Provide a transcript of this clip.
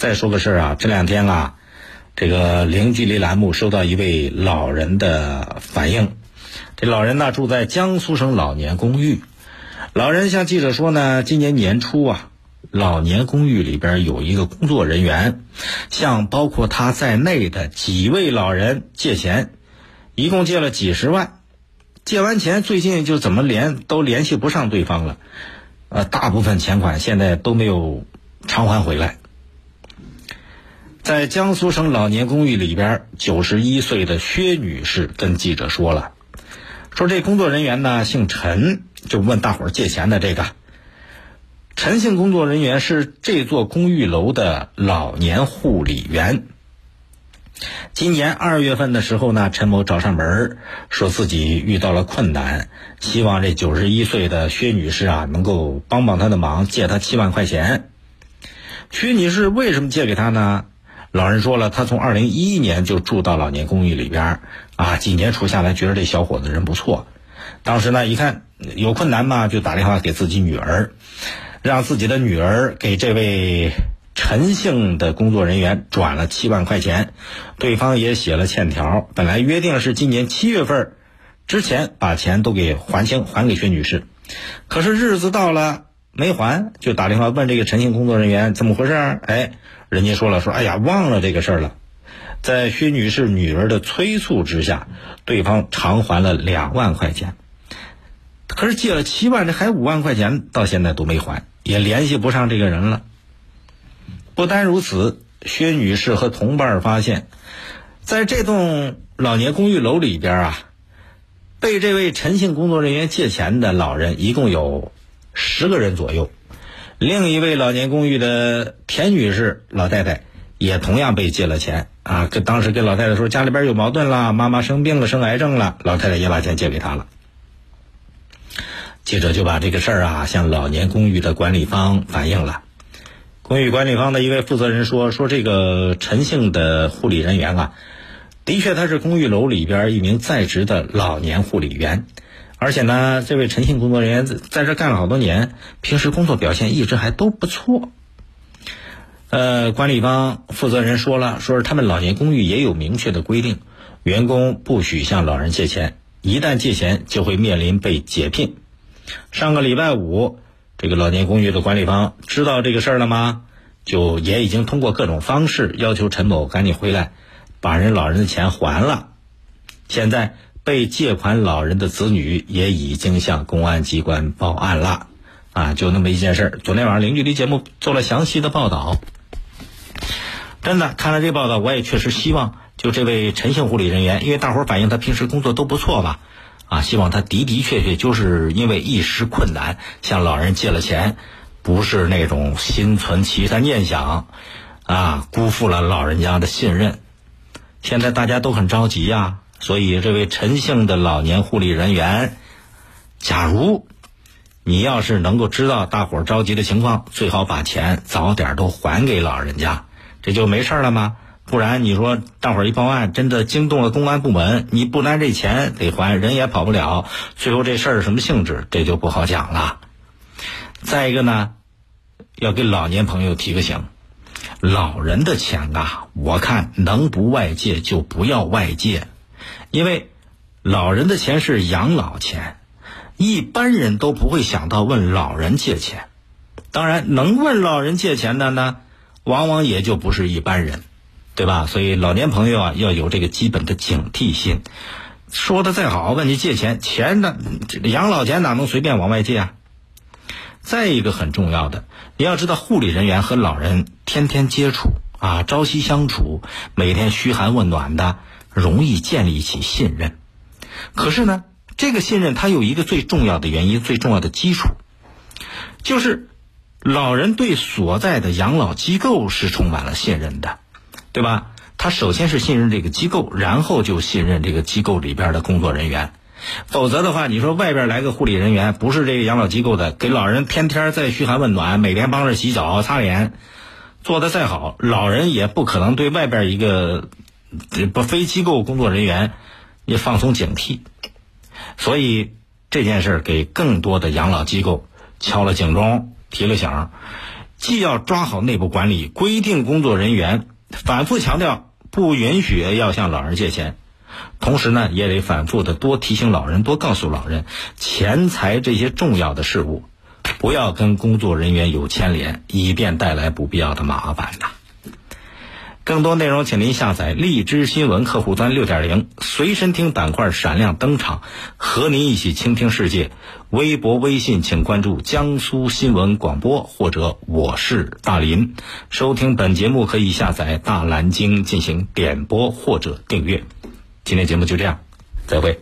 再说个事儿啊，这两天啊，这个零距离栏目收到一位老人的反映，这老人呢住在江苏省老年公寓，老人向记者说呢，今年年初啊，老年公寓里边有一个工作人员，向包括他在内的几位老人借钱，一共借了几十万，借完钱最近就怎么联都联系不上对方了，呃，大部分钱款现在都没有偿还回来。在江苏省老年公寓里边，九十一岁的薛女士跟记者说了，说这工作人员呢姓陈，就问大伙借钱的这个陈姓工作人员是这座公寓楼的老年护理员。今年二月份的时候呢，陈某找上门说自己遇到了困难，希望这九十一岁的薛女士啊能够帮帮他的忙，借他七万块钱。薛女士为什么借给他呢？老人说了，他从二零一一年就住到老年公寓里边儿啊，几年处下来，觉得这小伙子人不错。当时呢，一看有困难嘛，就打电话给自己女儿，让自己的女儿给这位陈姓的工作人员转了七万块钱，对方也写了欠条，本来约定是今年七月份之前把钱都给还清，还给薛女士。可是日子到了没还，就打电话问这个陈姓工作人员怎么回事儿？哎。人家说了，说哎呀，忘了这个事儿了。在薛女士女儿的催促之下，对方偿还了两万块钱。可是借了七万，这还五万块钱到现在都没还，也联系不上这个人了。不单如此，薛女士和同伴发现，在这栋老年公寓楼里边啊，被这位陈姓工作人员借钱的老人一共有十个人左右。另一位老年公寓的田女士老太太也同样被借了钱啊！跟当时跟老太太说家里边有矛盾了，妈妈生病了，生癌症了，老太太也把钱借给他了。记者就把这个事儿啊向老年公寓的管理方反映了。公寓管理方的一位负责人说：“说这个陈姓的护理人员啊，的确他是公寓楼里边一名在职的老年护理员。”而且呢，这位陈姓工作人员在在这干了好多年，平时工作表现一直还都不错。呃，管理方负责人说了，说是他们老年公寓也有明确的规定，员工不许向老人借钱，一旦借钱就会面临被解聘。上个礼拜五，这个老年公寓的管理方知道这个事儿了吗？就也已经通过各种方式要求陈某赶紧回来，把人老人的钱还了。现在。被借款老人的子女也已经向公安机关报案了，啊，就那么一件事儿。昨天晚上零距离节目做了详细的报道。真的看了这报道，我也确实希望，就这位陈姓护理人员，因为大伙儿反映他平时工作都不错吧，啊，希望他的的确确就是因为一时困难向老人借了钱，不是那种心存其他念想，啊，辜负了老人家的信任。现在大家都很着急呀。所以，这位陈姓的老年护理人员，假如你要是能够知道大伙儿着急的情况，最好把钱早点都还给老人家，这就没事了吗？不然你说大伙儿一报案，真的惊动了公安部门，你不拿这钱得还，人也跑不了，最后这事儿什么性质，这就不好讲了。再一个呢，要给老年朋友提个醒：老人的钱啊，我看能不外借就不要外借。因为老人的钱是养老钱，一般人都不会想到问老人借钱。当然，能问老人借钱的呢，往往也就不是一般人，对吧？所以老年朋友啊，要有这个基本的警惕心。说的再好，问你借钱，钱呢？养老钱哪能随便往外借啊？再一个很重要的，你要知道，护理人员和老人天天接触啊，朝夕相处，每天嘘寒问暖的。容易建立起信任，可是呢，这个信任它有一个最重要的原因，最重要的基础，就是老人对所在的养老机构是充满了信任的，对吧？他首先是信任这个机构，然后就信任这个机构里边的工作人员。否则的话，你说外边来个护理人员，不是这个养老机构的，给老人天天在嘘寒问暖，每天帮着洗脚擦脸，做的再好，老人也不可能对外边一个。这不非机构工作人员也放松警惕，所以这件事儿给更多的养老机构敲了警钟，提了醒。既要抓好内部管理，规定工作人员，反复强调不允许要向老人借钱，同时呢，也得反复的多提醒老人，多告诉老人，钱财这些重要的事物，不要跟工作人员有牵连，以便带来不必要的麻烦呐。更多内容，请您下载荔枝新闻客户端六点零随身听板块闪亮登场，和您一起倾听世界。微博、微信请关注江苏新闻广播或者我是大林。收听本节目可以下载大蓝鲸进行点播或者订阅。今天节目就这样，再会。